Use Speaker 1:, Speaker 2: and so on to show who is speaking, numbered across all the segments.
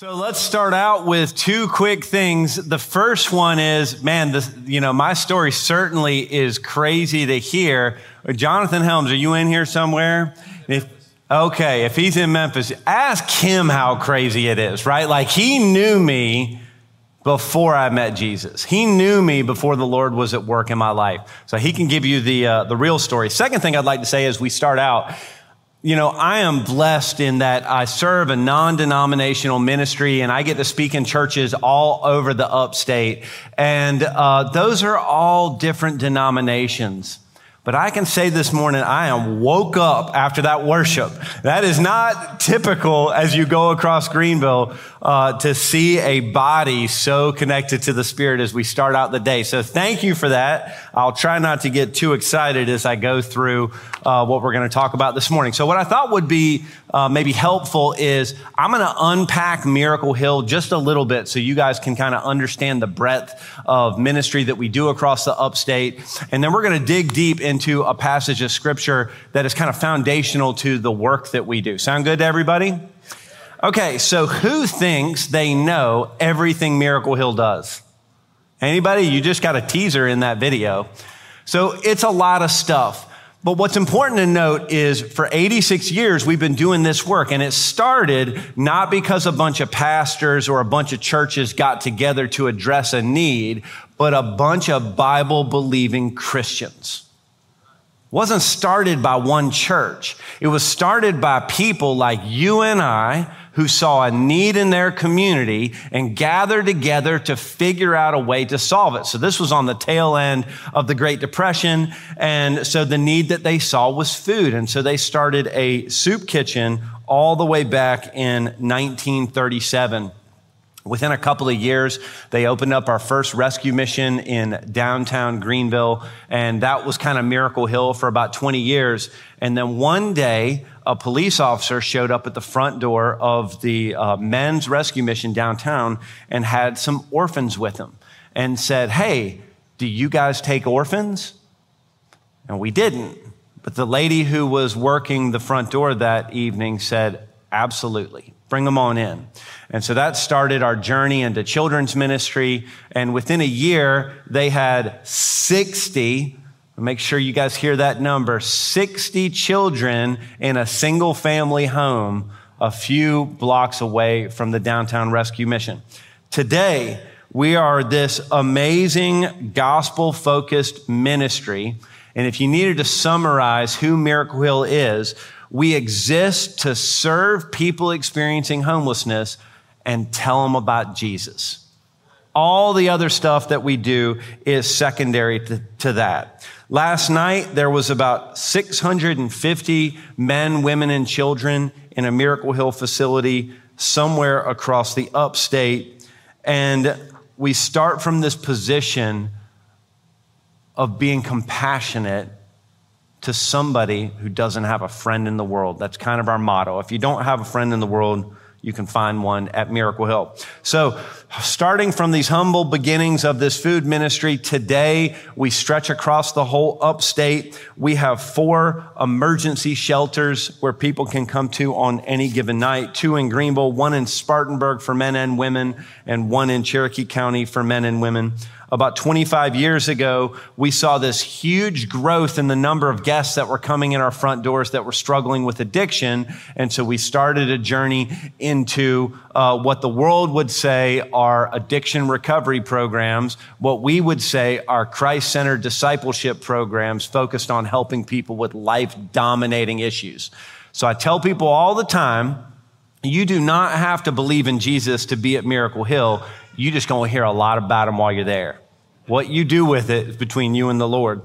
Speaker 1: So let's start out with two quick things. The first one is, man, this, you know, my story certainly is crazy to hear. Jonathan Helms, are you in here somewhere? If, okay, if he's in Memphis, ask him how crazy it is, right? Like he knew me before I met Jesus. He knew me before the Lord was at work in my life. So he can give you the, uh, the real story. Second thing I'd like to say as we start out, you know, I am blessed in that I serve a non denominational ministry and I get to speak in churches all over the upstate. And uh, those are all different denominations. But I can say this morning, I am woke up after that worship. That is not typical as you go across Greenville uh, to see a body so connected to the Spirit as we start out the day. So thank you for that. I'll try not to get too excited as I go through uh, what we're going to talk about this morning. So what I thought would be uh, maybe helpful is I'm going to unpack Miracle Hill just a little bit so you guys can kind of understand the breadth of ministry that we do across the upstate. And then we're going to dig deep into a passage of scripture that is kind of foundational to the work that we do. Sound good to everybody? Okay, so who thinks they know everything Miracle Hill does? Anybody? You just got a teaser in that video. So it's a lot of stuff. But what's important to note is for 86 years, we've been doing this work and it started not because a bunch of pastors or a bunch of churches got together to address a need, but a bunch of Bible believing Christians. It wasn't started by one church. It was started by people like you and I who saw a need in their community and gathered together to figure out a way to solve it. So this was on the tail end of the Great Depression. And so the need that they saw was food. And so they started a soup kitchen all the way back in 1937. Within a couple of years, they opened up our first rescue mission in downtown Greenville, and that was kind of Miracle Hill for about 20 years. And then one day, a police officer showed up at the front door of the uh, men's rescue mission downtown and had some orphans with him and said, Hey, do you guys take orphans? And we didn't. But the lady who was working the front door that evening said, Absolutely. Bring them on in. And so that started our journey into children's ministry. And within a year, they had 60, make sure you guys hear that number, 60 children in a single family home a few blocks away from the downtown rescue mission. Today, we are this amazing gospel focused ministry. And if you needed to summarize who Miracle Hill is, we exist to serve people experiencing homelessness and tell them about Jesus. All the other stuff that we do is secondary to, to, that. Last night, there was about 650 men, women, and children in a Miracle Hill facility somewhere across the upstate. And we start from this position of being compassionate to somebody who doesn't have a friend in the world. That's kind of our motto. If you don't have a friend in the world, you can find one at Miracle Hill. So, starting from these humble beginnings of this food ministry, today we stretch across the whole upstate. We have four emergency shelters where people can come to on any given night. Two in Greenville, one in Spartanburg for men and women, and one in Cherokee County for men and women about 25 years ago, we saw this huge growth in the number of guests that were coming in our front doors that were struggling with addiction. And so we started a journey into uh, what the world would say are addiction recovery programs, what we would say are Christ centered discipleship programs focused on helping people with life dominating issues. So I tell people all the time, you do not have to believe in Jesus to be at Miracle Hill. You just going to hear a lot about them while you're there. What you do with it is between you and the Lord.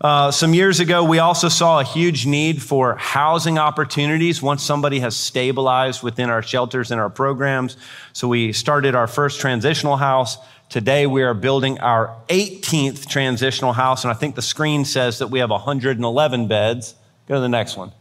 Speaker 1: Uh, some years ago, we also saw a huge need for housing opportunities once somebody has stabilized within our shelters and our programs. So we started our first transitional house. Today, we are building our 18th transitional house. And I think the screen says that we have 111 beds. Go to the next one.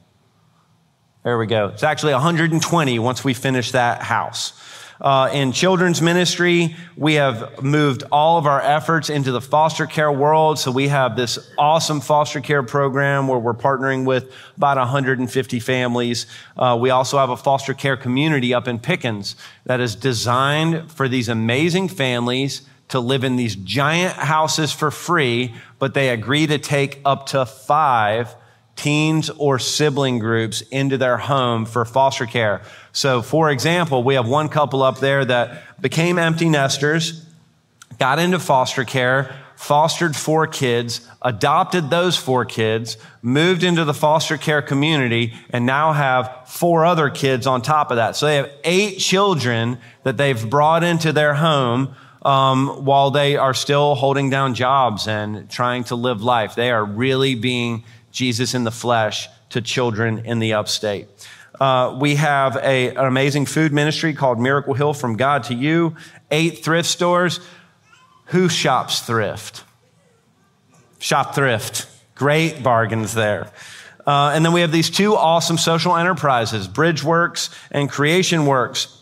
Speaker 1: There we go. It's actually 120 once we finish that house. Uh, in children's ministry, we have moved all of our efforts into the foster care world. So we have this awesome foster care program where we're partnering with about 150 families. Uh, we also have a foster care community up in Pickens that is designed for these amazing families to live in these giant houses for free, but they agree to take up to five teens or sibling groups into their home for foster care. So, for example, we have one couple up there that became empty nesters, got into foster care, fostered four kids, adopted those four kids, moved into the foster care community, and now have four other kids on top of that. So they have eight children that they've brought into their home um, while they are still holding down jobs and trying to live life. They are really being Jesus in the flesh to children in the upstate. Uh, we have a, an amazing food ministry called Miracle Hill from God to You, eight thrift stores. Who shops thrift? Shop thrift. Great bargains there. Uh, and then we have these two awesome social enterprises, Bridgeworks and Creation Works.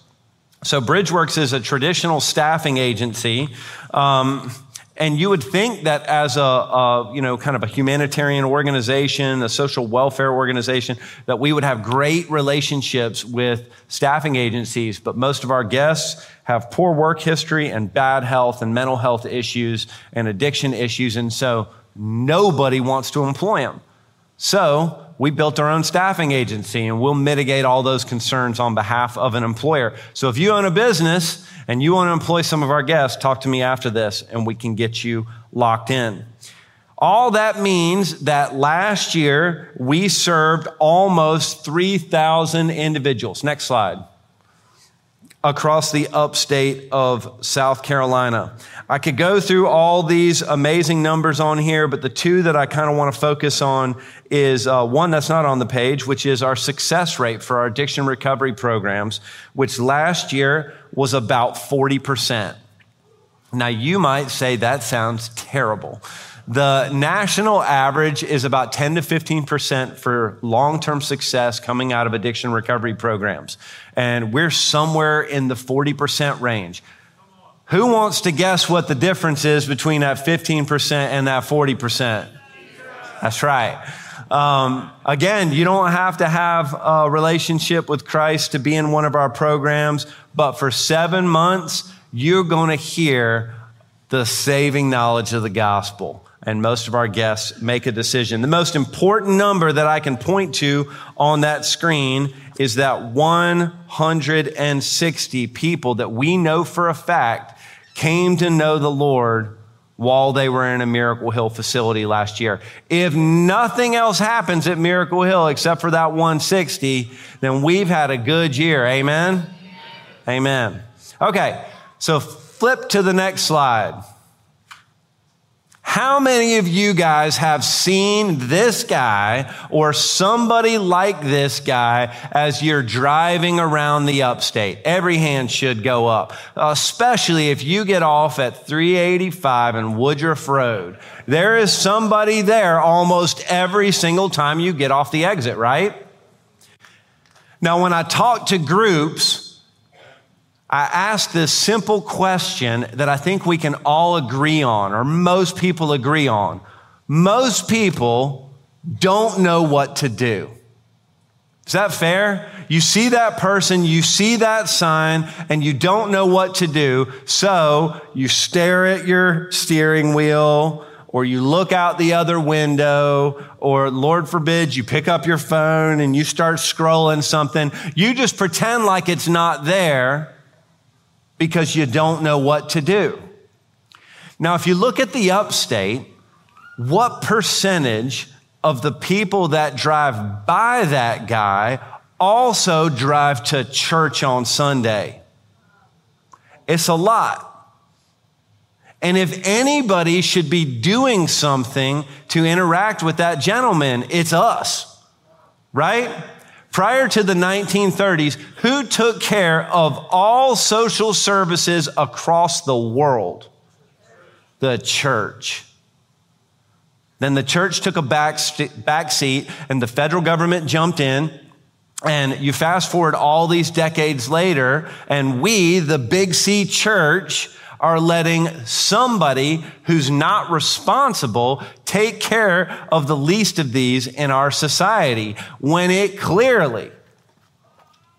Speaker 1: So, Bridgeworks is a traditional staffing agency. Um, and you would think that as a, a, you know, kind of a humanitarian organization, a social welfare organization, that we would have great relationships with staffing agencies. But most of our guests have poor work history and bad health and mental health issues and addiction issues. And so nobody wants to employ them. So we built our own staffing agency and we'll mitigate all those concerns on behalf of an employer. So if you own a business and you want to employ some of our guests, talk to me after this and we can get you locked in. All that means that last year we served almost 3,000 individuals. Next slide. Across the upstate of South Carolina. I could go through all these amazing numbers on here, but the two that I kind of want to focus on is uh, one that's not on the page, which is our success rate for our addiction recovery programs, which last year was about 40%. Now, you might say that sounds terrible. The national average is about 10 to 15% for long term success coming out of addiction recovery programs. And we're somewhere in the 40% range. Who wants to guess what the difference is between that 15% and that 40%? That's right. Um, again, you don't have to have a relationship with Christ to be in one of our programs, but for seven months, you're going to hear the saving knowledge of the gospel. And most of our guests make a decision. The most important number that I can point to on that screen is that 160 people that we know for a fact came to know the Lord while they were in a Miracle Hill facility last year. If nothing else happens at Miracle Hill except for that 160, then we've had a good year. Amen? Amen. Okay, so flip to the next slide. How many of you guys have seen this guy or somebody like this guy as you're driving around the upstate? Every hand should go up, especially if you get off at 385 and Woodruff Road. There is somebody there almost every single time you get off the exit, right? Now, when I talk to groups, I ask this simple question that I think we can all agree on, or most people agree on. Most people don't know what to do. Is that fair? You see that person, you see that sign, and you don't know what to do. So you stare at your steering wheel, or you look out the other window, or Lord forbid, you pick up your phone and you start scrolling something. You just pretend like it's not there because you don't know what to do. Now, if you look at the upstate, what percentage of the people that drive by that guy also drive to church on Sunday? It's a lot. And if anybody should be doing something to interact with that gentleman, it's us, right? Prior to the 1930s, who took care of all social services across the world? The church. Then the church took a back, back seat and the federal government jumped in And you fast forward all these decades later, and we, the Big C church, are letting somebody who's not responsible take care of the least of these in our society when it clearly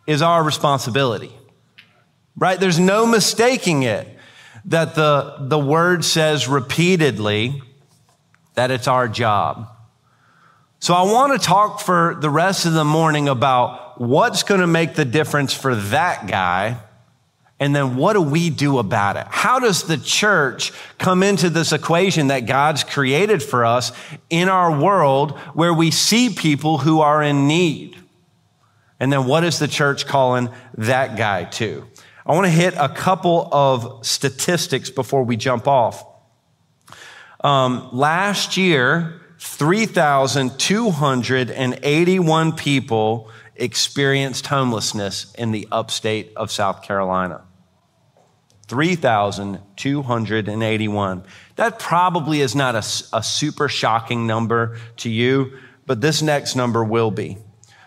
Speaker 1: is our responsibility. Right? There's no mistaking it that the, the word says repeatedly that it's our job. So I want to talk for the rest of the morning about what's going to make the difference for that guy. And then what do we do about it? How does the church come into this equation that God's created for us in our world where we see people who are in need? And then what is the church calling that guy to? I want to hit a couple of statistics before we jump off. Um, last year, 3,281 people experienced homelessness in the upstate of South Carolina. 3,281. That probably is not a, a, super shocking number to you, but this next number will be.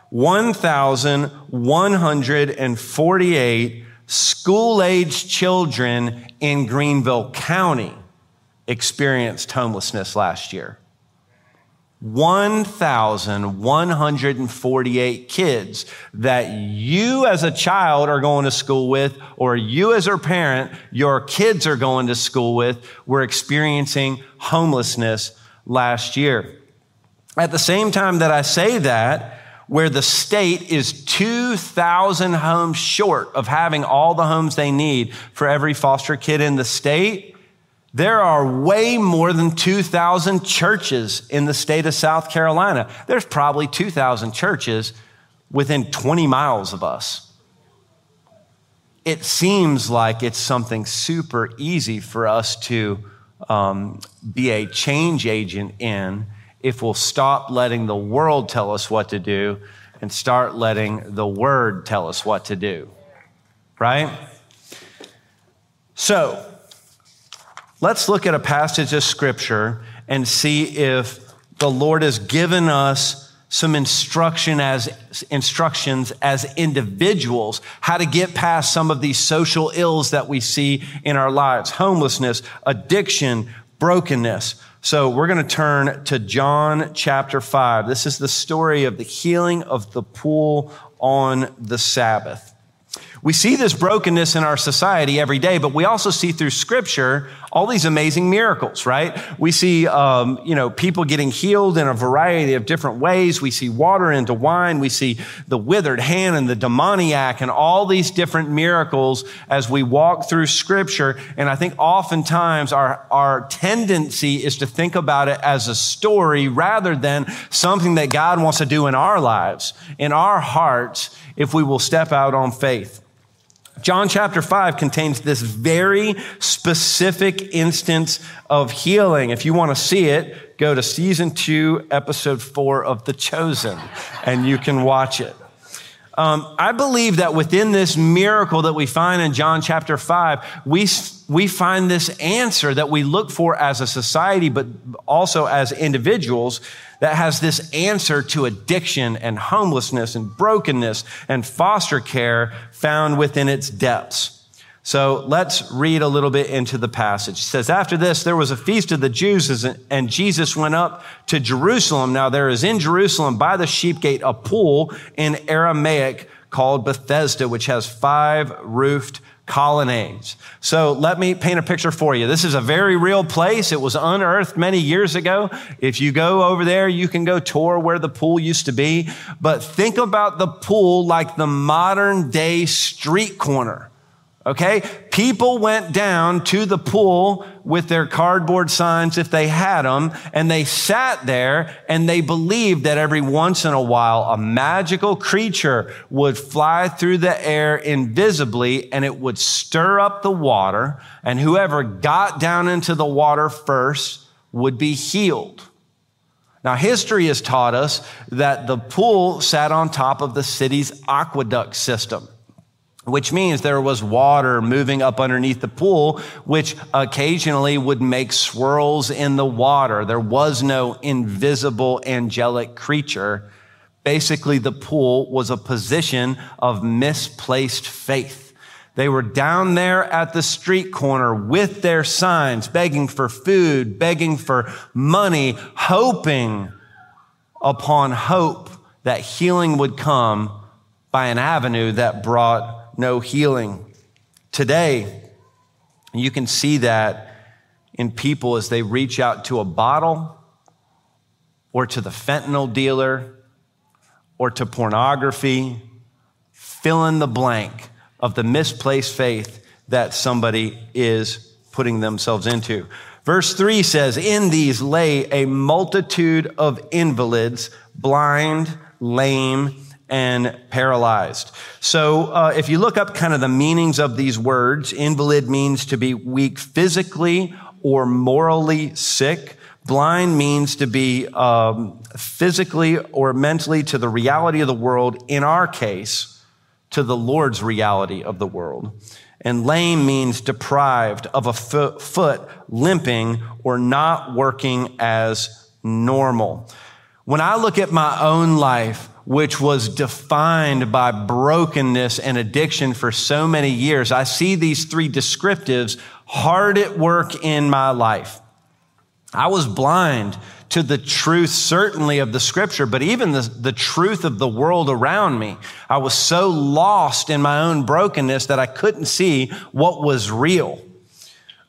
Speaker 1: 1,148 school age children in Greenville County experienced homelessness last year. 1,148 kids that you as a child are going to school with, or you as a parent, your kids are going to school with, were experiencing homelessness last year. At the same time that I say that, where the state is 2,000 homes short of having all the homes they need for every foster kid in the state, there are way more than 2,000 churches in the state of South Carolina. There's probably 2,000 churches within 20 miles of us. It seems like it's something super easy for us to um, be a change agent in if we'll stop letting the world tell us what to do and start letting the word tell us what to do. Right? So, let's look at a passage of scripture and see if the Lord has given us some instruction as instructions as individuals how to get past some of these social ills that we see in our lives homelessness addiction brokenness so we're going to turn to John chapter 5. This is the story of the healing of the pool on the Sabbath. We see this brokenness in our society every day, but we also see through scripture all these amazing miracles, right? We see, um, you know, people getting healed in a variety of different ways. We see water into wine. We see the withered hand and the demoniac and all these different miracles as we walk through scripture. And I think oftentimes our, our tendency is to think about it as a story rather than something that God wants to do in our lives, in our hearts, if we will step out on faith. John chapter 5 contains this very specific instance of healing. If you want to see it, go to season 2, episode 4 of The Chosen, and you can watch it. Um, I believe that within this miracle that we find in John chapter 5, we, we find this answer that we look for as a society, but also as individuals that has this answer to addiction and homelessness and brokenness and foster care found within its depths. So let's read a little bit into the passage. It says, After this, there was a feast of the Jews, and Jesus went up to Jerusalem. Now, there is in Jerusalem by the sheep gate a pool in Aramaic called Bethesda, which has five roofed colonnades. So let me paint a picture for you. This is a very real place. It was unearthed many years ago. If you go over there, you can go tour where the pool used to be. But think about the pool like the modern day street corner. Okay? People went down to the pool with their cardboard signs if they had them, and they sat there and they believed that every once in a while a magical creature would fly through the air invisibly and it would stir up the water, and whoever got down into the water first would be healed. Now, history has taught us that the pool sat on top of the city's aqueduct system which means there was water moving up underneath the pool, which occasionally would make swirls in the water. There was no invisible angelic creature Basically, the pool was a position of misplaced faith. They were down there at the street corner with their signs, begging for food, begging for money, hoping upon hope that healing would come by an avenue that brought no healing. Today, you can see that in people as they reach out to a bottle or to the fentanyl dealer or to pornography, fill in the blank of the misplaced faith that somebody is putting themselves into. Verse 3 says, In these lay a multitude of invalids, blind, lame, and paralyzed. So, uh, if you look up kind of the meanings of these words, invalid means to be weak physically or morally sick. Blind means to be um, physically or mentally to the reality of the world. In our case, to the Lord's reality of the world. And lame means deprived of a foot, foot limping or not working as normal. When I look at my own life, which was defined by brokenness and addiction for so many years, I see these three descriptives hard at work in my life. I was blind to the truth, certainly of the scripture, but even the, the truth of the world around me. I was so lost in my own brokenness that I couldn't see what was real.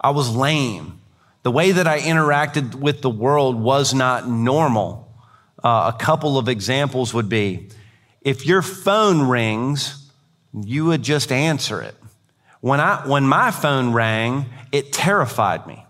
Speaker 1: I was lame. The way that I interacted with the world was not normal. Uh, a couple of examples would be if your phone rings, you would just answer it. When, I, when my phone rang, it terrified me.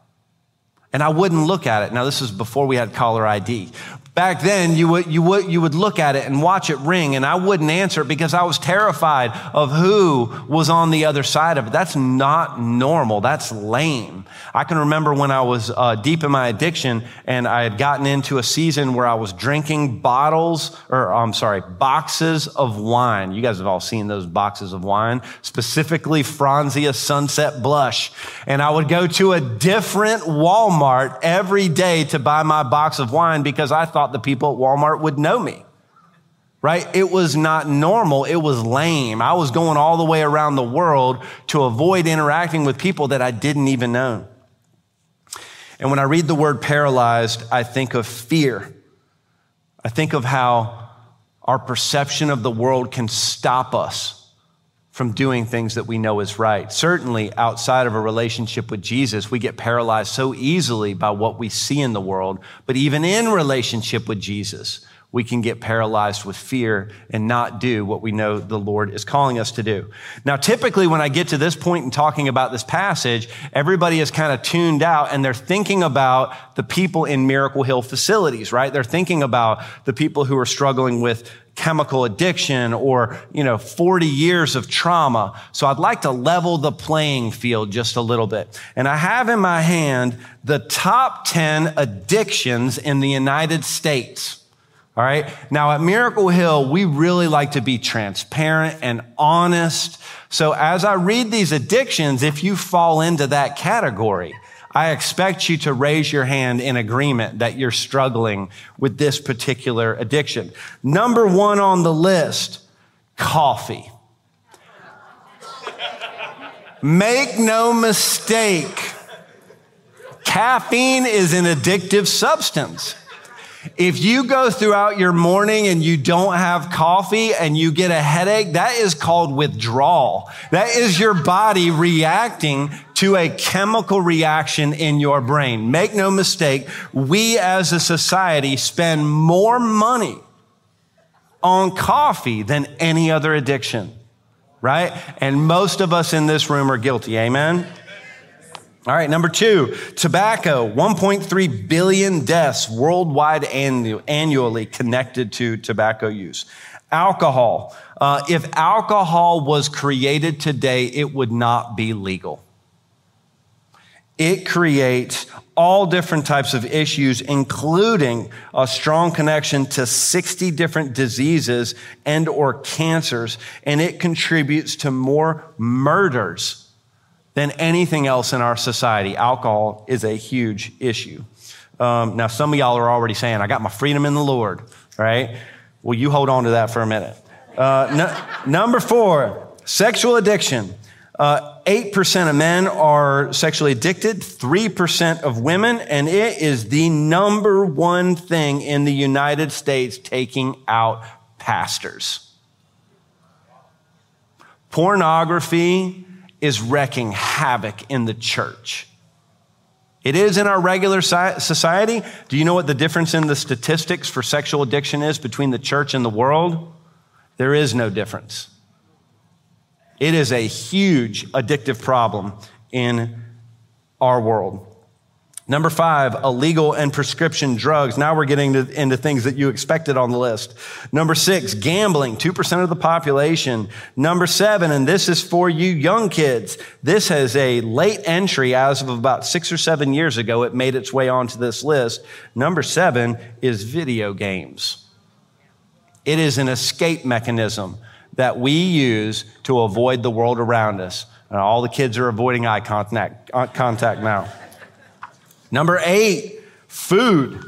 Speaker 1: And I wouldn't look at it. Now, this is before we had caller ID. Back then, you would, you, would, you would look at it and watch it ring, and I wouldn't answer because I was terrified of who was on the other side of it. That's not normal. That's lame. I can remember when I was uh, deep in my addiction and I had gotten into a season where I was drinking bottles, or I'm sorry, boxes of wine. You guys have all seen those boxes of wine, specifically Franzia Sunset Blush. And I would go to a different Walmart every day to buy my box of wine because I thought the people at Walmart would know me right? It was not normal. It was lame. I was going all the way around the world to avoid interacting with people that I didn't even know. And when I read the word paralyzed, I think of fear. I think of how our perception of the world can stop us from doing things that we know is right. Certainly, outside of a relationship with Jesus, we get paralyzed so easily by what we see in the world. But even in relationship with Jesus, we can get paralyzed with fear and not do what we know the Lord is calling us to do. Now, typically, when I get to this point in talking about this passage, everybody is kind of tuned out and they're thinking about the people in Miracle Hill facilities, right? They're thinking about the people who are struggling with chemical addiction or, you know, 40 years of trauma. So I'd like to level the playing field just a little bit. And I have in my hand the top 10 addictions in the United States. All right. Now at Miracle Hill, we really like to be transparent and honest. So as I read these addictions, if you fall into that category, I expect you to raise your hand in agreement that you're struggling with this particular addiction. Number one on the list, coffee. Make no mistake, caffeine is an addictive substance. If you go throughout your morning and you don't have coffee and you get a headache, that is called withdrawal. That is your body reacting to a chemical reaction in your brain. Make no mistake, we as a society spend more money on coffee than any other addiction, right? And most of us in this room are guilty. Amen. All right, number two, tobacco, 1.3 billion deaths worldwide annually connected to tobacco use. Alcohol, uh, if alcohol was created today, it would not be legal. It creates all different types of issues, including a strong connection to 60 different diseases and or cancers, and it contributes to more murders than anything else in our society. Alcohol is a huge issue. Um, now, some of y'all are already saying, I got my freedom in the Lord, right? Well, you hold on to that for a minute. Uh, number four, sexual addiction. Uh, 8% of men are sexually addicted, 3% of women, and it is the number one thing in the United States taking out pastors. Pornography is wrecking havoc in the church. It is in our regular society. Do you know what the difference in the statistics for sexual addiction is between the church and the world? There is no difference. It is a huge addictive problem in our world. Number five, illegal and prescription drugs. Now we're getting to, into things that you expected on the list. Number six, gambling, 2% of the population. Number seven, and this is for you young kids. This has a late entry as of about six or seven years ago. It made its way onto this list. Number seven is video games. It is an escape mechanism that we use to avoid the world around us. And all the kids are avoiding eye contact, contact now. Number eight, food.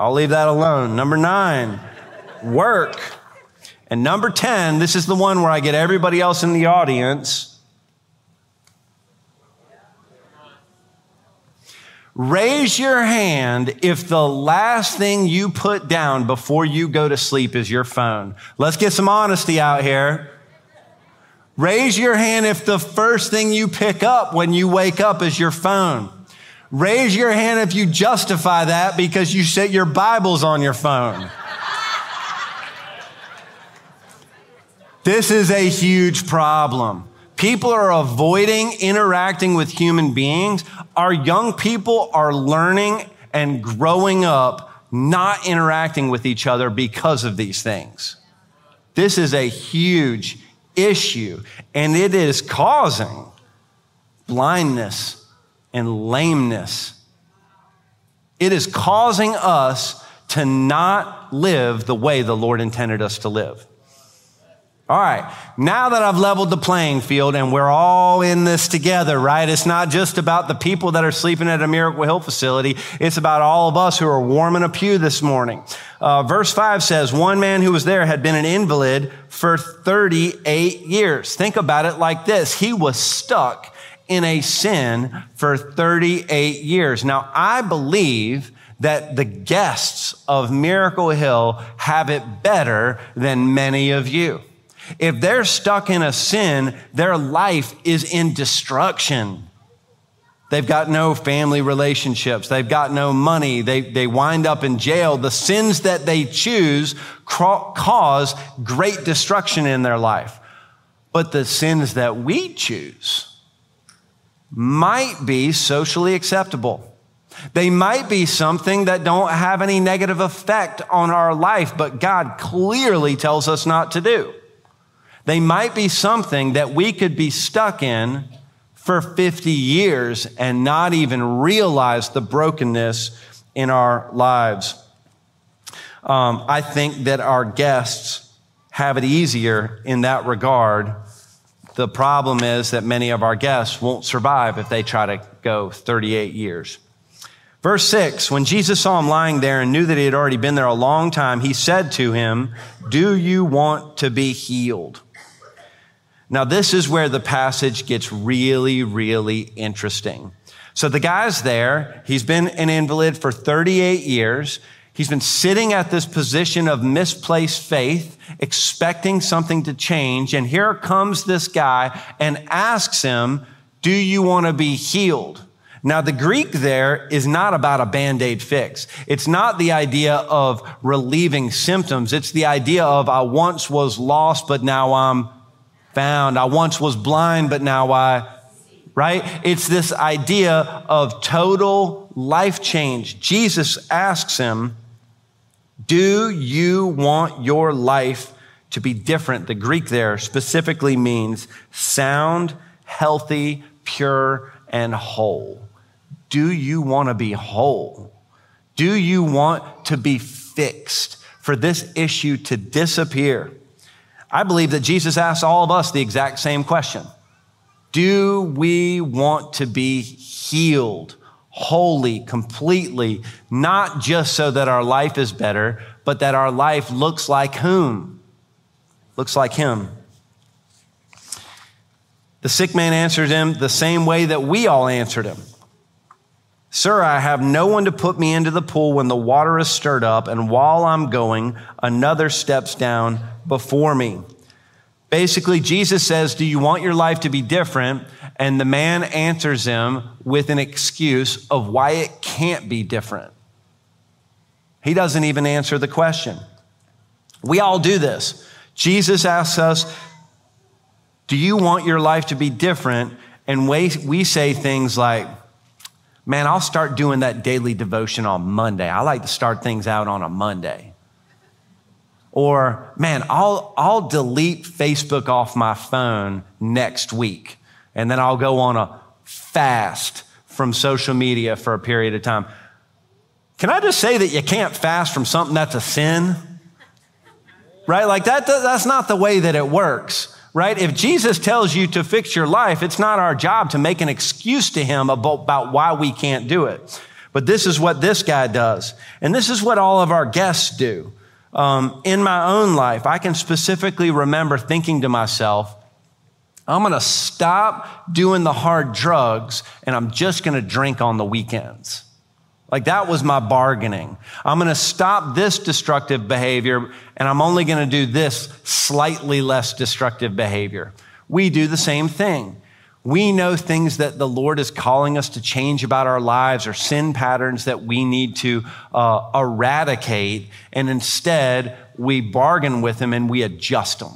Speaker 1: I'll leave that alone. Number nine, work. And number 10, this is the one where I get everybody else in the audience. Raise your hand if the last thing you put down before you go to sleep is your phone. Let's get some honesty out here. Raise your hand if the first thing you pick up when you wake up is your phone. Raise your hand if you justify that because you set your Bibles on your phone. this is a huge problem. People are avoiding interacting with human beings. Our young people are learning and growing up not interacting with each other because of these things. This is a huge issue, and it is causing blindness and lameness. It is causing us to not live the way the Lord intended us to live. All right. Now that I've leveled the playing field and we're all in this together, right? It's not just about the people that are sleeping at a Miracle Hill facility. It's about all of us who are warming a pew this morning. Uh, verse five says, one man who was there had been an invalid for 38 years. Think about it like this. He was stuck in a sin for 38 years. Now, I believe that the guests of Miracle Hill have it better than many of you. If they're stuck in a sin, their life is in destruction. They've got no family relationships. They've got no money. They, they wind up in jail. The sins that they choose cause great destruction in their life. But the sins that we choose, might be socially acceptable. They might be something that don't have any negative effect on our life, but God clearly tells us not to do. They might be something that we could be stuck in for 50 years and not even realize the brokenness in our lives. Um, I think that our guests have it easier in that regard the problem is that many of our guests won't survive if they try to go 38 years. Verse 6 When Jesus saw him lying there and knew that he had already been there a long time, he said to him, Do you want to be healed? Now, this is where the passage gets really, really interesting. So the guy's there. He's been an invalid for 38 years. He's been sitting at this position of misplaced faith, expecting something to change. And here comes this guy and asks him, Do you want to be healed? Now, the Greek there is not about a band aid fix. It's not the idea of relieving symptoms. It's the idea of I once was lost, but now I'm found. I once was blind, but now I right? It's this idea of total life change. Jesus asks him, do you want your life to be different? The Greek there specifically means sound, healthy, pure, and whole. Do you want to be whole? Do you want to be fixed for this issue to disappear? I believe that Jesus asks all of us the exact same question. Do we want to be healed, wholly, completely, not just so that our life is better, but that our life looks like whom? Looks like Him. The sick man answered him the same way that we all answered him. Sir, I have no one to put me into the pool when the water is stirred up, and while I'm going, another steps down before me. Basically, Jesus says, Do you want your life to be different? And the man answers him with an excuse of why it can't be different. He doesn't even answer the question. We all do this. Jesus asks us, Do you want your life to be different? And we, say things like, Man, I'll start doing that daily devotion on Monday. I like to start things out on a Monday. Or, man, I'll, I'll delete Facebook off my phone next week, and then I'll go on a fast from social media for a period of time. Can I just say that you can't fast from something that's a sin? Right? Like that, that's not the way that it works right? If Jesus tells you to fix your life, it's not our job to make an excuse to him about, about why we can't do it. But this is what this guy does. And this is what all of our guests do. Um, in my own life, I can specifically remember thinking to myself, I'm going to stop doing the hard drugs and I'm just going to drink on the weekends. Like that was my bargaining. I'm going to stop this destructive behavior and I'm only going to do this slightly less destructive behavior. We do the same thing. We know things that the Lord is calling us to change about our lives or sin patterns that we need to uh, eradicate. And instead, we bargain with Him and we adjust them.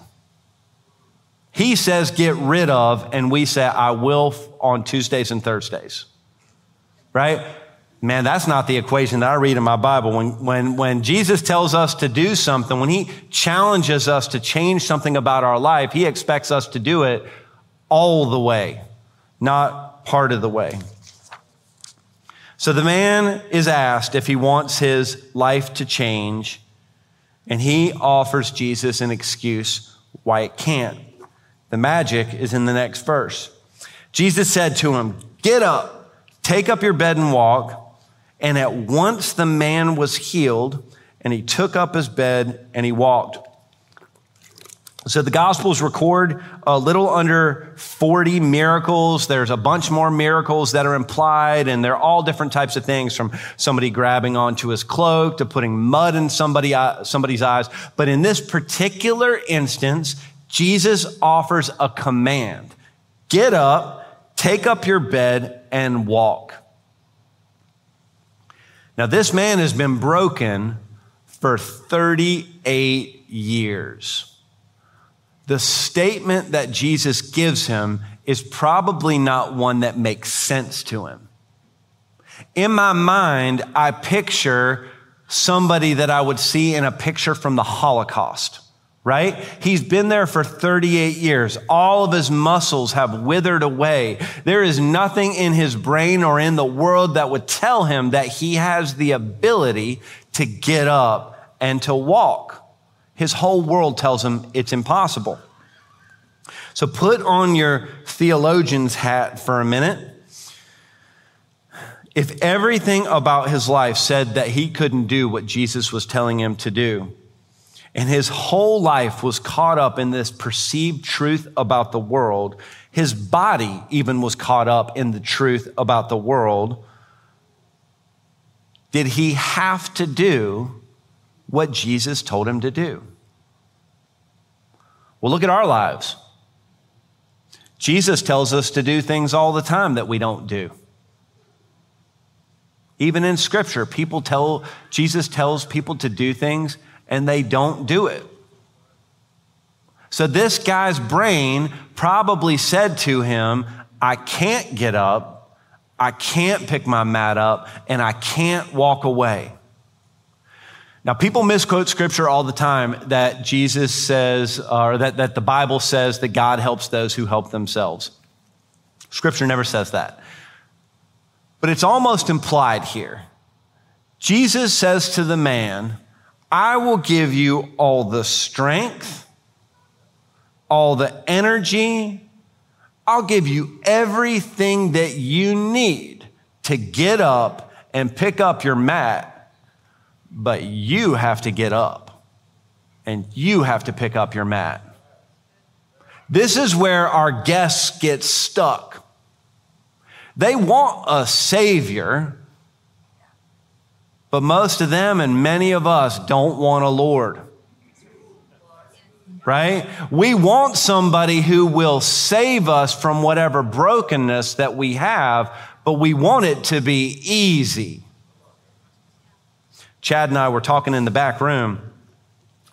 Speaker 1: He says, get rid of, and we say, I will on Tuesdays and Thursdays. Right? Man, that's not the equation that I read in my Bible. When, when, when Jesus tells us to do something, when he challenges us to change something about our life, he expects us to do it all the way, not part of the way. So the man is asked if he wants his life to change, and he offers Jesus an excuse why it can't. The magic is in the next verse. Jesus said to him, Get up, take up your bed and walk. And at once the man was healed, and he took up his bed and he walked. So the Gospels record a little under 40 miracles. There's a bunch more miracles that are implied, and they're all different types of things from somebody grabbing onto his cloak to putting mud in somebody, uh, somebody's eyes. But in this particular instance, Jesus offers a command get up, take up your bed, and walk. Now, this man has been broken for 38 years. The statement that Jesus gives him is probably not one that makes sense to him. In my mind, I picture somebody that I would see in a picture from the Holocaust right? He's been there for 38 years. All of his muscles have withered away. There is nothing in his brain or in the world that would tell him that he has the ability to get up and to walk. His whole world tells him it's impossible. So put on your theologian's hat for a minute. If everything about his life said that he couldn't do what Jesus was telling him to do, and his whole life was caught up in this perceived truth about the world. His body even was caught up in the truth about the world. Did he have to do what Jesus told him to do? Well, look at our lives. Jesus tells us to do things all the time that we don't do. Even in scripture, people tell, Jesus tells people to do things and they don't do it. So this guy's brain probably said to him, I can't get up, I can't pick my mat up, and I can't walk away. Now, people misquote scripture all the time that Jesus says, or that, that the Bible says that God helps those who help themselves. Scripture never says that. But it's almost implied here. Jesus says to the man, I will give you all the strength, all the energy. I'll give you everything that you need to get up and pick up your mat, but you have to get up and you have to pick up your mat. This is where our guests get stuck. They want a savior, but most of them and many of us don't want a Lord right? We want somebody who will save us from whatever brokenness that we have, but we want it to be easy. Chad and I were talking in the back room.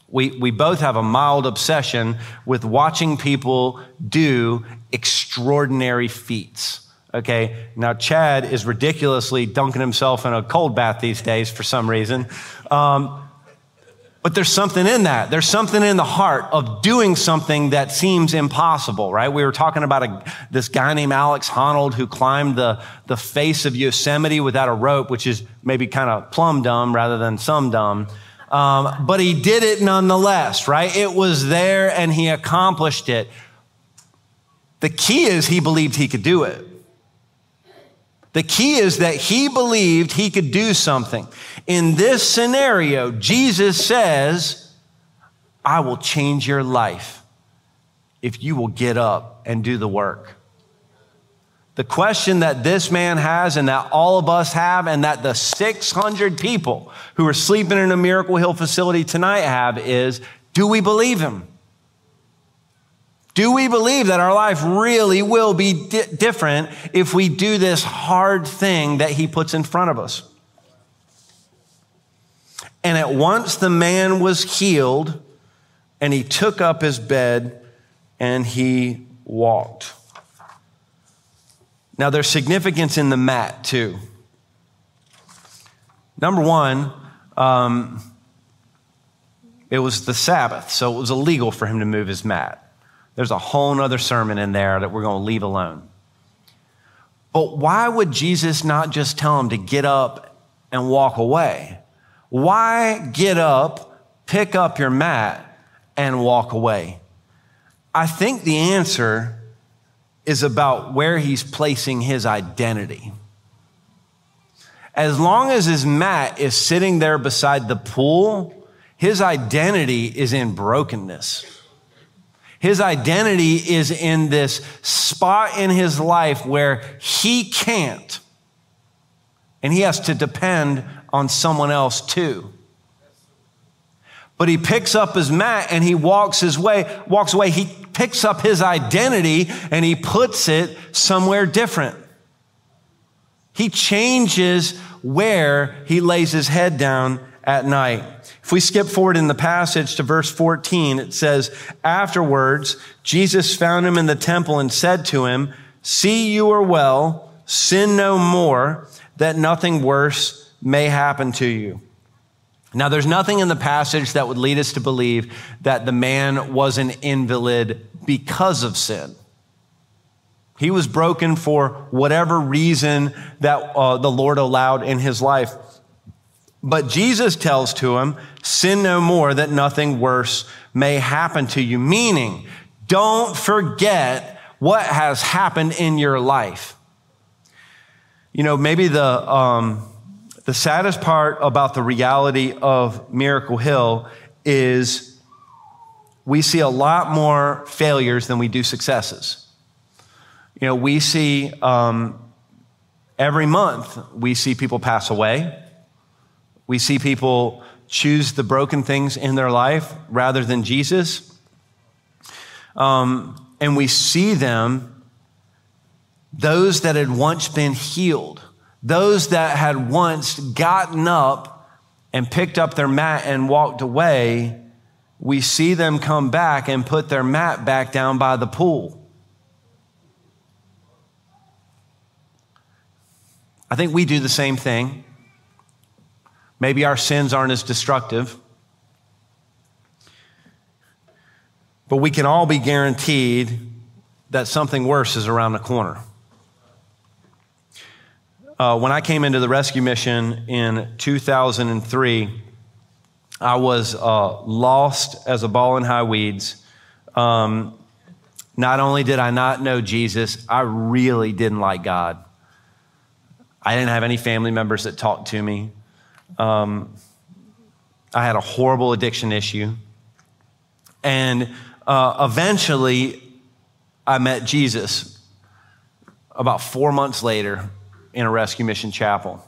Speaker 1: We, we both have a mild obsession with watching people do extraordinary feats. Okay, now Chad is ridiculously dunking himself in a cold bath these days for some reason. Um, but there's something in that. There's something in the heart of doing something that seems impossible, right? We were talking about a, this guy named Alex Honnold who climbed the, the face of Yosemite without a rope, which is maybe kind of plumb dumb rather than some dumb. Um, but he did it nonetheless, right? It was there and he accomplished it. The key is he believed he could do it. The key is that he believed he could do something. In this scenario, Jesus says, I will change your life if you will get up and do the work. The question that this man has and that all of us have and that the 600 people who are sleeping in a Miracle Hill facility tonight have is, do we believe him? Do we believe that our life really will be di- different if we do this hard thing that he puts in front of us? And at once the man was healed, and he took up his bed and he walked. Now, there's significance in the mat, too. Number one, um, it was the Sabbath, so it was illegal for him to move his mat. There's a whole other sermon in there that we're going to leave alone. But why would Jesus not just tell him to get up and walk away? Why get up, pick up your mat, and walk away? I think the answer is about where he's placing his identity. As long as his mat is sitting there beside the pool, his identity is in brokenness. His identity is in this spot in his life where he can't. And he has to depend on someone else too. But he picks up his mat and he walks his way, walks away. He picks up his identity and he puts it somewhere different. He changes where he lays his head down at night. If we skip forward in the passage to verse 14, it says, Afterwards, Jesus found him in the temple and said to him, See, you are well, sin no more, that nothing worse may happen to you. Now, there's nothing in the passage that would lead us to believe that the man was an invalid because of sin. He was broken for whatever reason that uh, the Lord allowed in his life. But Jesus tells to him, sin no more that nothing worse may happen to you. Meaning, don't forget what has happened in your life. You know, maybe the, um, the saddest part about the reality of Miracle Hill is we see a lot more failures than we do successes. You know, we see um, every month, we see people pass away. We see people choose the broken things in their life rather than Jesus. Um, and we see them, those that had once been healed, those that had once gotten up and picked up their mat and walked away, we see them come back and put their mat back down by the pool. I think we do the same thing. Maybe our sins aren't as destructive. But we can all be guaranteed that something worse is around the corner. Uh, when I came into the rescue mission in 2003, I was uh, lost as a ball in high weeds. Um, not only did I not know Jesus, I really didn't like God. I didn't have any family members that talked to me. Um, I had a horrible addiction issue. And uh, eventually, I met Jesus about four months later in a rescue mission chapel.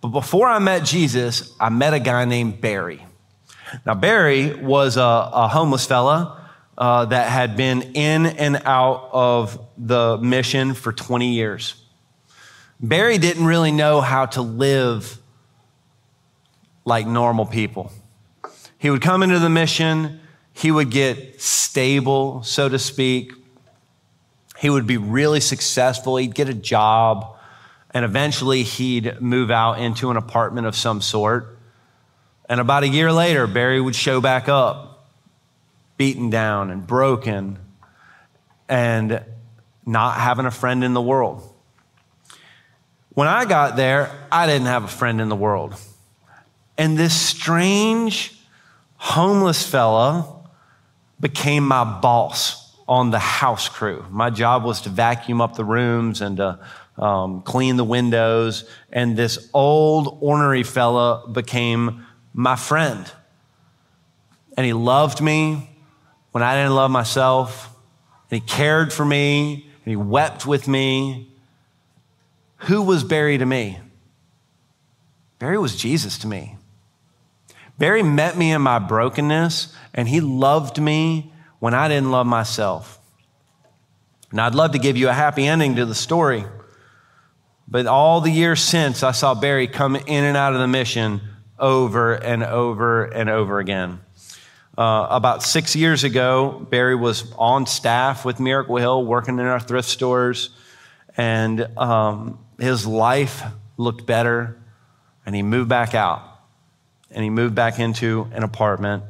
Speaker 1: But before I met Jesus, I met a guy named Barry. Now, Barry was a, a homeless fella uh, that had been in and out of the mission for 20 years. Barry didn't really know how to live like normal people. He would come into the mission, he would get stable, so to speak. He would be really successful, he'd get a job, and eventually he'd move out into an apartment of some sort. And about a year later, Barry would show back up, beaten down and broken, and not having a friend in the world. When I got there, I didn't have a friend in the world. And this strange homeless fella became my boss on the house crew. My job was to vacuum up the rooms and to um, clean the windows. And this old ornery fella became my friend. And he loved me when I didn't love myself. And he cared for me and he wept with me. Who was Barry to me? Barry was Jesus to me. Barry met me in my brokenness and he loved me when I didn't love myself. Now, I'd love to give you a happy ending to the story, but all the years since, I saw Barry come in and out of the mission over and over and over again. Uh, about six years ago, Barry was on staff with Miracle Hill, working in our thrift stores, and um, his life looked better, and he moved back out. And he moved back into an apartment,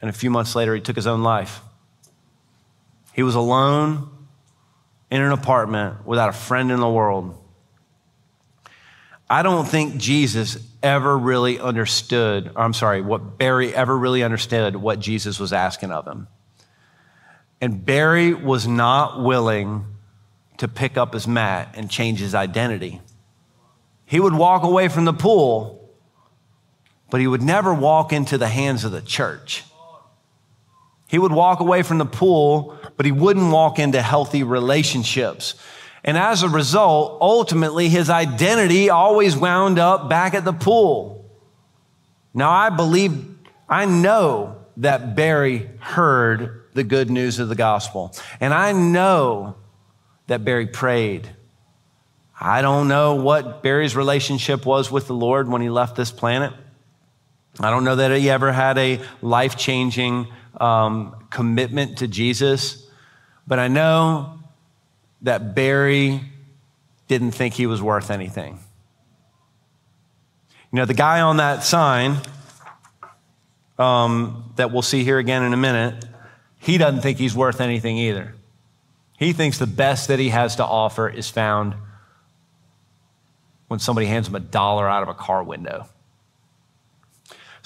Speaker 1: and a few months later, he took his own life. He was alone in an apartment without a friend in the world. I don't think Jesus ever really understood, I'm sorry, what Barry ever really understood what Jesus was asking of him. And Barry was not willing to pick up his mat and change his identity. He would walk away from the pool, but he would never walk into the hands of the church. He would walk away from the pool, but he wouldn't walk into healthy relationships. And as a result, ultimately, his identity always wound up back at the pool. Now, I believe, I know that Barry heard the good news of the gospel. And I know that Barry prayed. I don't know what Barry's relationship was with the Lord when he left this planet. I don't know that he ever had a life changing um, commitment to Jesus. But I know that Barry didn't think he was worth anything. You know, the guy on that sign um, that we'll see here again in a minute, he doesn't think he's worth anything either. He thinks the best that he has to offer is found when somebody hands him a dollar out of a car window.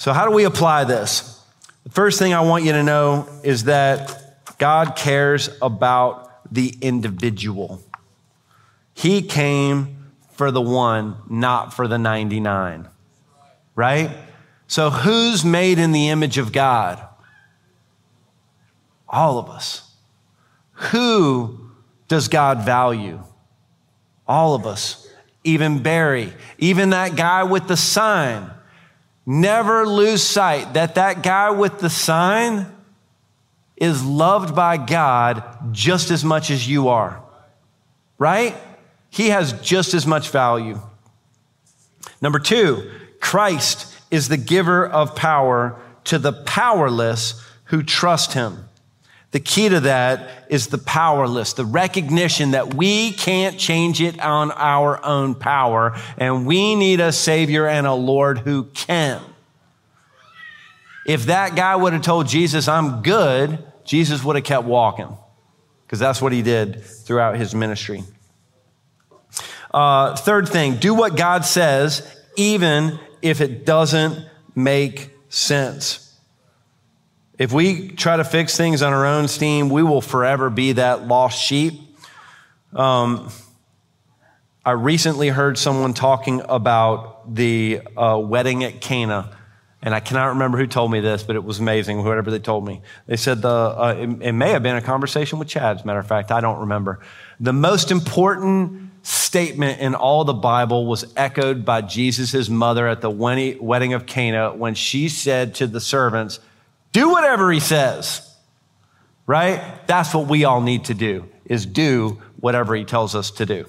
Speaker 1: So, how do we apply this? The first thing I want you to know is that God cares about the individual. He came for the one, not for the 99. Right? So, who's made in the image of God? All of us. Who does God value? All of us. Even Barry, even that guy with the sign. Never lose sight that that guy with the sign is loved by God just as much as you are, right? He has just as much value. Number two, Christ is the giver of power to the powerless who trust him. The key to that is the powerless, the recognition that we can't change it on our own power, and we need a Savior and a Lord who can. If that guy would have told Jesus, I'm good, Jesus would have kept walking because that's what he did throughout his ministry. Uh, third thing, do what God says, even if it doesn't make sense. If we try to fix things on our own steam, we will forever be that lost sheep. Um, I recently heard someone talking about the uh, wedding at Cana, and I cannot remember who told me this, but it was amazing, whatever they told me. They said the, uh, it, it may have been a conversation with Chad, as a matter of fact, I don't remember. The most important statement in all the Bible was echoed by Jesus' mother at the wedding of Cana when she said to the servants, Do whatever he says. Right? That's what we all need to do, is do whatever he tells us to do.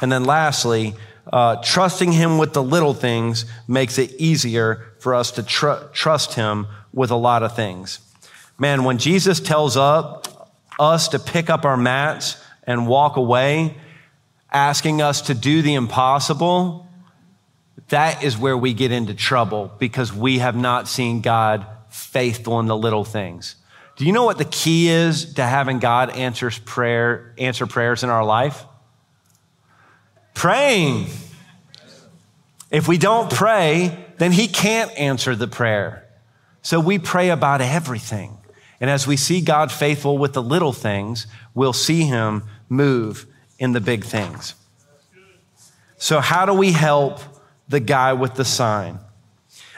Speaker 1: And then lastly, uh, trusting him with the little things makes it easier for us to tr- trust him with a lot of things. Man, when Jesus tells up us to pick up our mats and walk away, asking us to do the impossible, that is where we get into trouble because we have not seen God faithful in the little things. Do you know what the key is to having God answers prayer, answer prayers in our life? Praying. If we don't pray, then he can't answer the prayer. So we pray about everything. And as we see God faithful with the little things, we'll see him move in the big things. So, how do we help the guy with the sign?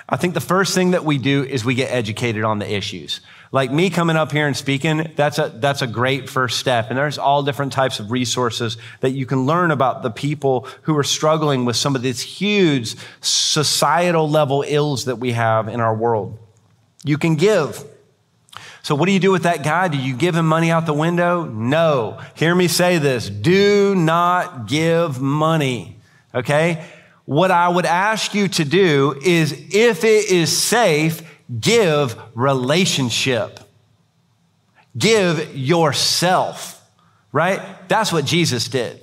Speaker 1: I think the first thing that we do is we get educated on the issues. Like me coming up here and speaking, that's a, that's a great first step. And there's all different types of resources that you can learn about the people who are struggling with some of these huge societal level ills that we have in our world. You can give. So, what do you do with that guy? Do you give him money out the window? No. Hear me say this do not give money. Okay? What I would ask you to do is if it is safe, give relationship. Give yourself, right? That's what Jesus did.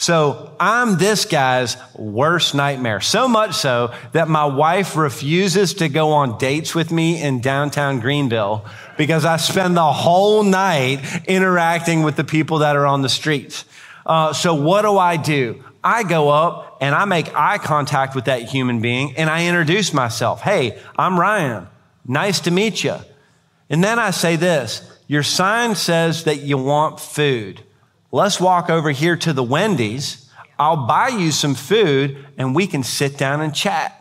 Speaker 1: So I'm this guy's worst nightmare. So much so that my wife refuses to go on dates with me in downtown Greenville because I spend the whole night interacting with the people that are on the streets. Uh, so what do I do? I go up and I make eye contact with that human being and I introduce myself. Hey, I'm Ryan. Nice to meet you. And then I say this Your sign says that you want food. Let's walk over here to the Wendy's. I'll buy you some food and we can sit down and chat.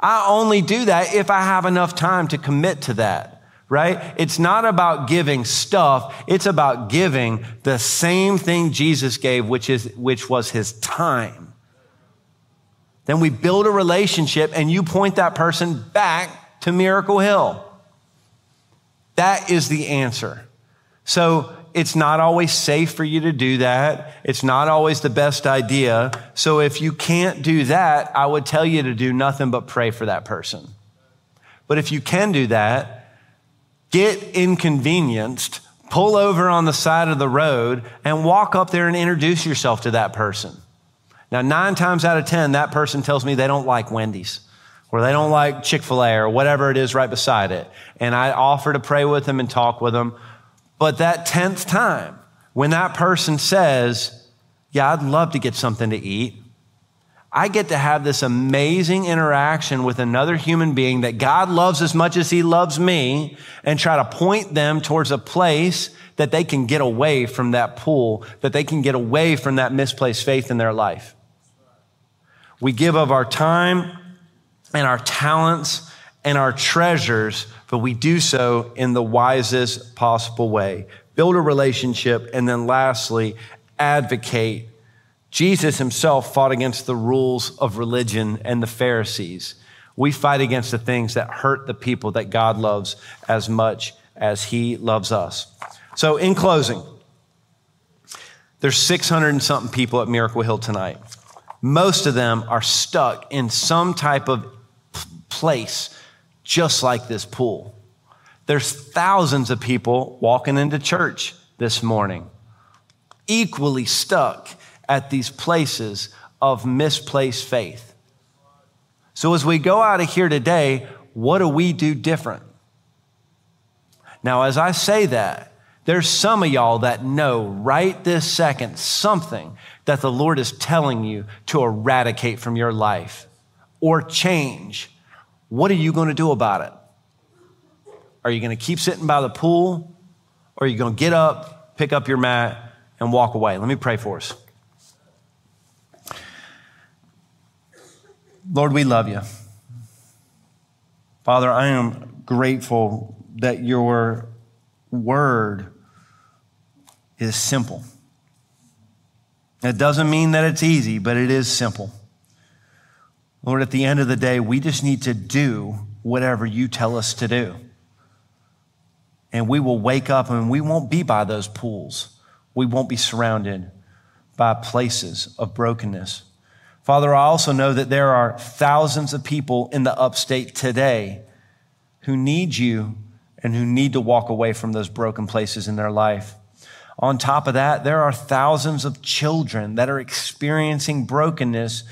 Speaker 1: I only do that if I have enough time to commit to that, right? It's not about giving stuff. It's about giving the same thing Jesus gave, which is, which was his time. Then we build a relationship and you point that person back to Miracle Hill. That is the answer. So it's not always safe for you to do that. It's not always the best idea. So if you can't do that, I would tell you to do nothing but pray for that person. But if you can do that, get inconvenienced, pull over on the side of the road, and walk up there and introduce yourself to that person. Now, nine times out of 10, that person tells me they don't like Wendy's or they don't like Chick fil A or whatever it is right beside it. And I offer to pray with them and talk with them. But that 10th time, when that person says, Yeah, I'd love to get something to eat, I get to have this amazing interaction with another human being that God loves as much as he loves me and try to point them towards a place that they can get away from that pool, that they can get away from that misplaced faith in their life. We give of our time and our talents and our treasures but we do so in the wisest possible way. Build a relationship, and then lastly, advocate. Jesus himself fought against the rules of religion and the Pharisees. We fight against the things that hurt the people that God loves as much as he loves us. So, in closing, there's 600 and something people at Miracle Hill tonight. Most of them are stuck in some type of place just like this pool. There's thousands of people walking into church this morning, equally stuck at these places of misplaced faith. So, as we go out of here today, what do we do different? Now, as I say that, there's some of y'all that know right this second something that the Lord is telling you to eradicate from your life or change what are you going to do about it? Are you going to keep sitting by the pool? Or are you going to get up, pick up your mat, and walk away. Let me pray for us. Lord, we love you. Father, I am grateful that your word is simple. It doesn't mean that it's easy, but it is simple. Lord, at the end of the day, we just need to do whatever you tell us to do. And we will wake up and we won't be by those pools. We won't be surrounded by places of brokenness. Father, I also know that there are thousands of people in the upstate today who need you and who need to walk away from those broken places in their life. On top of that, there are thousands of children that are experiencing brokenness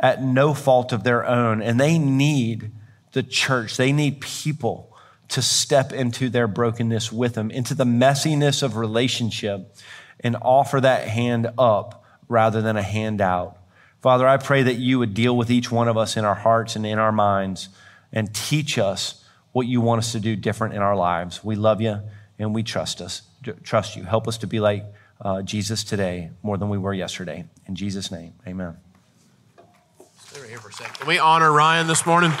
Speaker 1: at no fault of their own, and they need the church. They need people to step into their brokenness with them, into the messiness of relationship, and offer that hand up rather than a handout. Father, I pray that you would deal with each one of us in our hearts and in our minds and teach us what you want us to do different in our lives. We love you and we trust us. Trust you. Help us to be like uh, Jesus today more than we were yesterday. In Jesus' name, amen.
Speaker 2: Stay right here for a second. Can we honor Ryan this morning?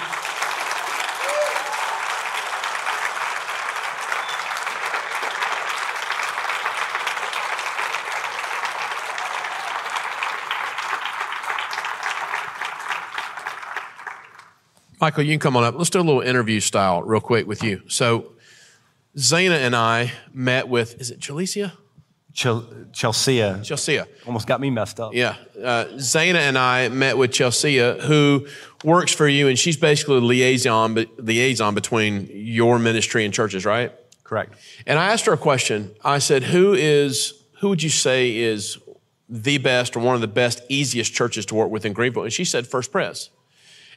Speaker 2: Michael, you can come on up. Let's do a little interview style real quick with you. So, Zana and I met with, is it Jalecia?
Speaker 1: Ch- Chelsea.
Speaker 2: Chelsea.
Speaker 1: Almost got me messed up.
Speaker 2: Yeah. Uh, Zana and I met with Chelsea, who works for you, and she's basically the liaison, liaison between your ministry and churches, right?
Speaker 1: Correct.
Speaker 2: And I asked her a question. I said, who is, who would you say is the best or one of the best, easiest churches to work with in Greenville? And she said, First Pres.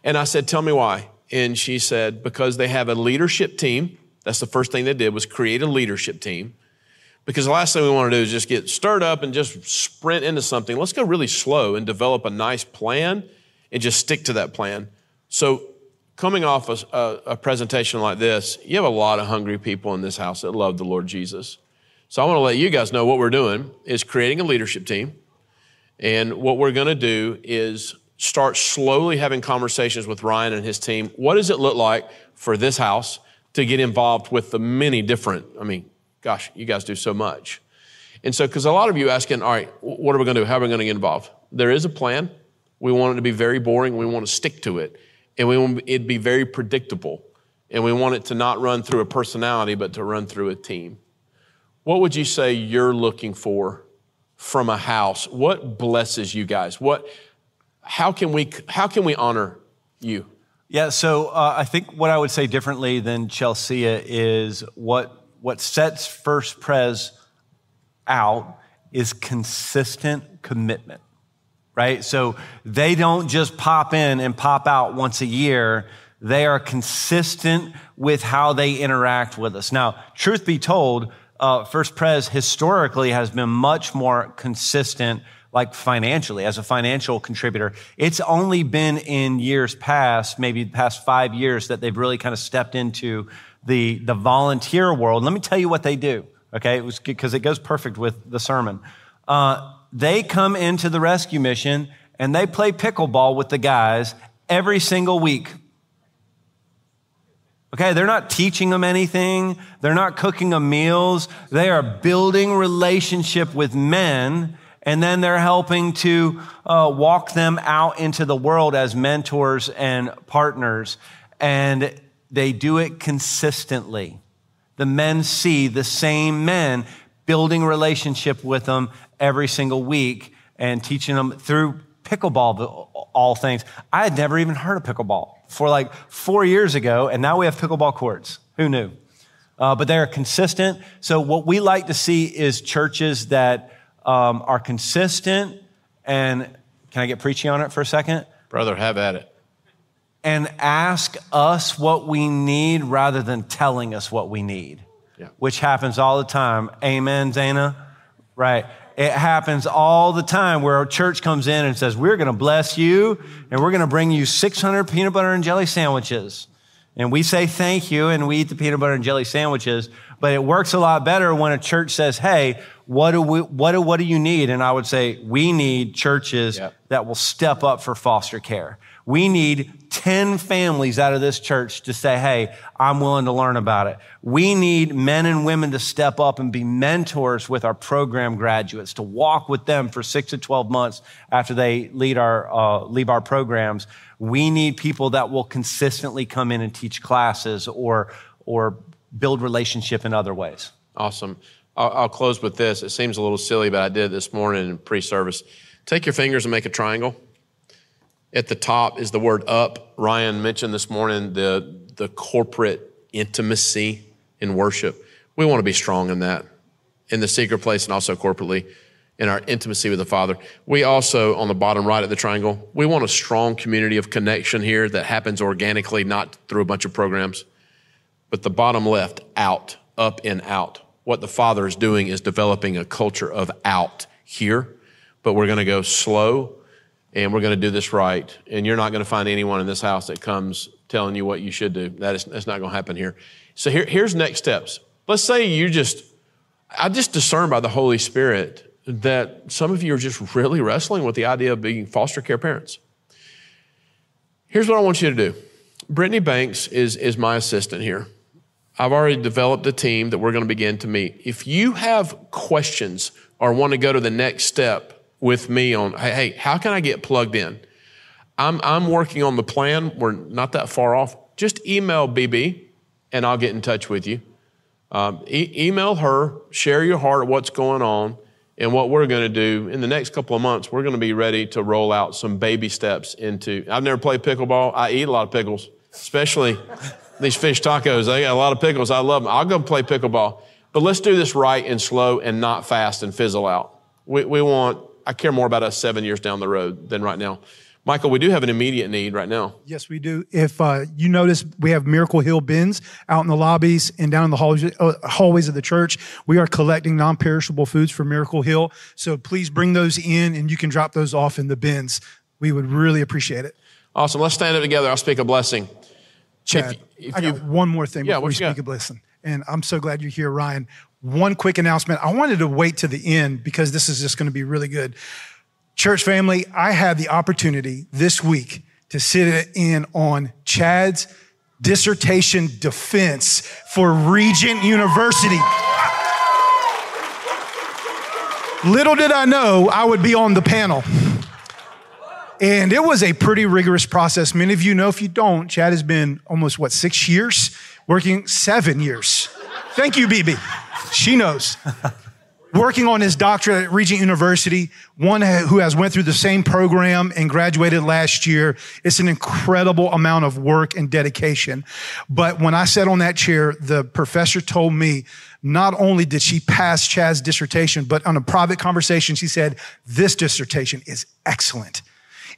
Speaker 2: And I said, tell me why. And she said, because they have a leadership team. That's the first thing they did was create a leadership team. Because the last thing we want to do is just get stirred up and just sprint into something. Let's go really slow and develop a nice plan and just stick to that plan. So coming off a, a, a, presentation like this, you have a lot of hungry people in this house that love the Lord Jesus. So I want to let you guys know what we're doing is creating a leadership team. And what we're going to do is start slowly having conversations with Ryan and his team. What does it look like for this house to get involved with the many different, I mean, gosh, you guys do so much. And so, because a lot of you asking, all right, what are we going to do? How are we going to get involved? There is a plan. We want it to be very boring. We want to stick to it. And we want it to be very predictable. And we want it to not run through a personality, but to run through a team. What would you say you're looking for from a house? What blesses you guys? What, how can we, how can we honor you?
Speaker 1: Yeah, so uh, I think what I would say differently than Chelsea is what, what sets First Pres out is consistent commitment, right? So they don't just pop in and pop out once a year. They are consistent with how they interact with us. Now, truth be told, uh, First Pres historically has been much more consistent like financially, as a financial contributor. It's only been in years past, maybe the past five years, that they've really kind of stepped into the, the volunteer world. Let me tell you what they do, okay? It because it goes perfect with the sermon. Uh, they come into the rescue mission and they play pickleball with the guys every single week. Okay, they're not teaching them anything. They're not cooking them meals. They are building relationship with men and then they're helping to uh, walk them out into the world as mentors and partners. And they do it consistently. The men see the same men building relationship with them every single week and teaching them through pickleball, all things. I had never even heard of pickleball for like four years ago, and now we have pickleball courts. Who knew? Uh, but they're consistent. So, what we like to see is churches that um, are consistent and can I get preachy on it for a second?
Speaker 2: Brother, have at it.
Speaker 1: And ask us what we need rather than telling us what we need, yeah. which happens all the time. Amen, Dana? Right. It happens all the time where a church comes in and says, We're going to bless you and we're going to bring you 600 peanut butter and jelly sandwiches. And we say thank you and we eat the peanut butter and jelly sandwiches. But it works a lot better when a church says, Hey, what do we, what do, what do you need? And I would say, we need churches
Speaker 2: Yep.
Speaker 1: that will step up for foster care. We need 10 families out of this church to say, Hey, I'm willing to learn about it. We need men and women to step up and be mentors with our program graduates, to walk with them for six to 12 months after they lead our, uh, leave our programs. We need people that will consistently come in and teach classes or, or build relationship in other ways.
Speaker 2: Awesome. I'll, I'll close with this. It seems a little silly, but I did this morning in pre-service. Take your fingers and make a triangle. At the top is the word up. Ryan mentioned this morning the, the corporate intimacy in worship. We want to be strong in that, in the secret place and also corporately, in our intimacy with the Father. We also, on the bottom right of the triangle, we want a strong community of connection here that happens organically, not through a bunch of programs. But the bottom left, out, up and out. What the Father is doing is developing a culture of out here, but we're going to go slow and we're going to do this right. And you're not going to find anyone in this house that comes telling you what you should do. That is, that's not going to happen here. So here, here's next steps. Let's say you just, I just discern by the Holy Spirit that some of you are just really wrestling with the idea of being foster care parents. Here's what I want you to do. Brittany Banks is, is my assistant here. I've already developed a team that we're going to begin to meet. If you have questions or want to go to the next step with me on, hey, how can I get plugged in? I'm, I'm working on the plan. We're not that far off. Just email BB and I'll get in touch with you. Um, e- email her, share your heart, what's going on, and what we're going to do in the next couple of months. We're going to be ready to roll out some baby steps into. I've never played pickleball. I eat a lot of pickles, especially these fish tacos. They got a lot of pickles. I love them. I'll go play pickleball, but let's do this right and slow and not fast and fizzle out. We, we want. I care more about us seven years down the road than right now. Michael, we do have an immediate need right now.
Speaker 3: Yes, we do. If uh, you notice, we have Miracle Hill bins out in the lobbies and down in the hallways, uh, hallways of the church. We are collecting non perishable foods for Miracle Hill. So please bring those in and you can drop those off in the bins. We would really appreciate it.
Speaker 2: Awesome. Let's stand up together. I'll speak a blessing.
Speaker 3: Chad,
Speaker 2: If- if
Speaker 3: I got
Speaker 2: you-
Speaker 3: one more thing
Speaker 2: Yeah,
Speaker 3: before we speak a blessing. And I'm so glad you're here, Ryan. One quick announcement. I wanted to wait to the end because this is just going to be really good. Church family, I had the opportunity this week to sit in on Chad's dissertation defense for Regent University. Little did I know I would be on the panel. And it was a pretty rigorous process. Many of you know, if you don't, Chad has been almost, what, six years? Working seven years. Thank you, BB. She knows. Working on his doctorate at Regent University, one who has went through the same program and graduated last year. It's an incredible amount of work and dedication. But when I sat on that chair, the professor told me not only did she pass Chad's dissertation, but on a private conversation, she said, this dissertation is excellent.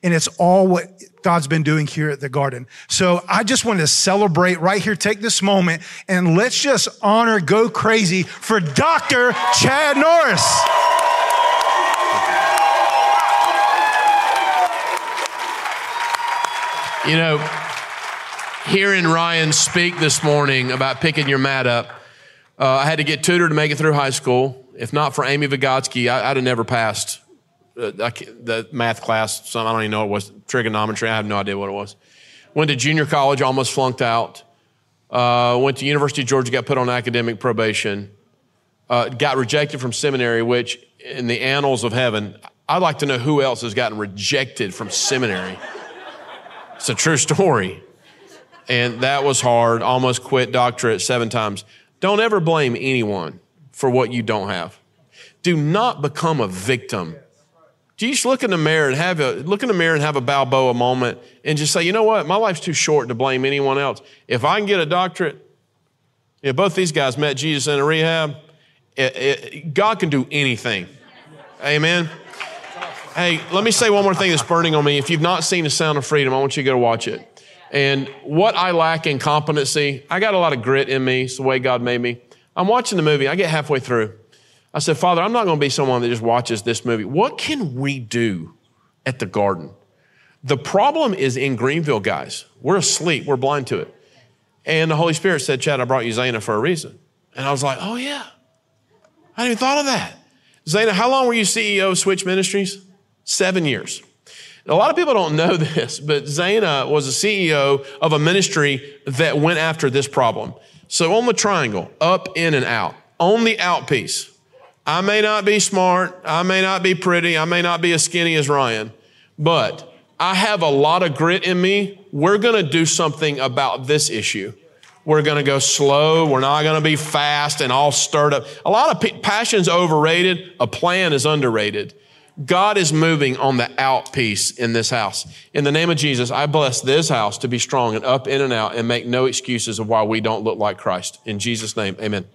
Speaker 3: And it's all what God's been doing here at the garden. So I just want to celebrate right here, take this moment, and let's just honor, go crazy for Dr. Chad Norris.
Speaker 2: You know, hearing Ryan speak this morning about picking your mat up, uh, I had to get tutored to make it through high school. If not for Amy Vygotsky, I, I'd have never passed uh, the math class. Some I don't even know what it was. Trigonometry. I have no idea what it was. Went to junior college, almost flunked out. Uh, went to University of Georgia, got put on academic probation. Uh, got rejected from seminary, which in the annals of heaven, I'd like to know who else has gotten rejected from seminary. It's a true story. And that was hard. Almost quit doctorate seven times. Don't ever blame anyone for what you don't have. Do not become a victim. Just look in the mirror and have a look in the mirror and have a Balboa moment and just say, you know what, my life's too short to blame anyone else. If I can get a doctorate, you know, both these guys met Jesus in a rehab. It- it- God can do anything. Amen. Hey, let me say one more thing that's burning on me. If you've not seen The Sound of Freedom, I want you to go watch it. And what I lack in competency, I got a lot of grit in me. It's the way God made me. I'm watching the movie. I get halfway through. I said, Father, I'm not going to be someone that just watches this movie. What can we do at the garden? The problem is in Greenville, guys. We're asleep. We're blind to it. And the Holy Spirit said, Chad, I brought you Zana for a reason. And I was like, oh, yeah. I hadn't even thought of that. Zana, how long were you CEO of Switch Ministries? Seven years. A lot of people don't know this, but Zana was a CEO of a ministry that went after this problem. So on the triangle, up, in, and out, on the out piece, I may not be smart, I may not be pretty, I may not be as skinny as Ryan, but I have a lot of grit in me. We're going to do something about this issue. We're going to go slow. We're not going to be fast and all stirred up. A lot of pe- passion's overrated. A plan is underrated. God is moving on the out piece in this house. In the name of Jesus, I bless this house to be strong and up, in, and out, and make no excuses of why we don't look like Christ. In Jesus' name, amen.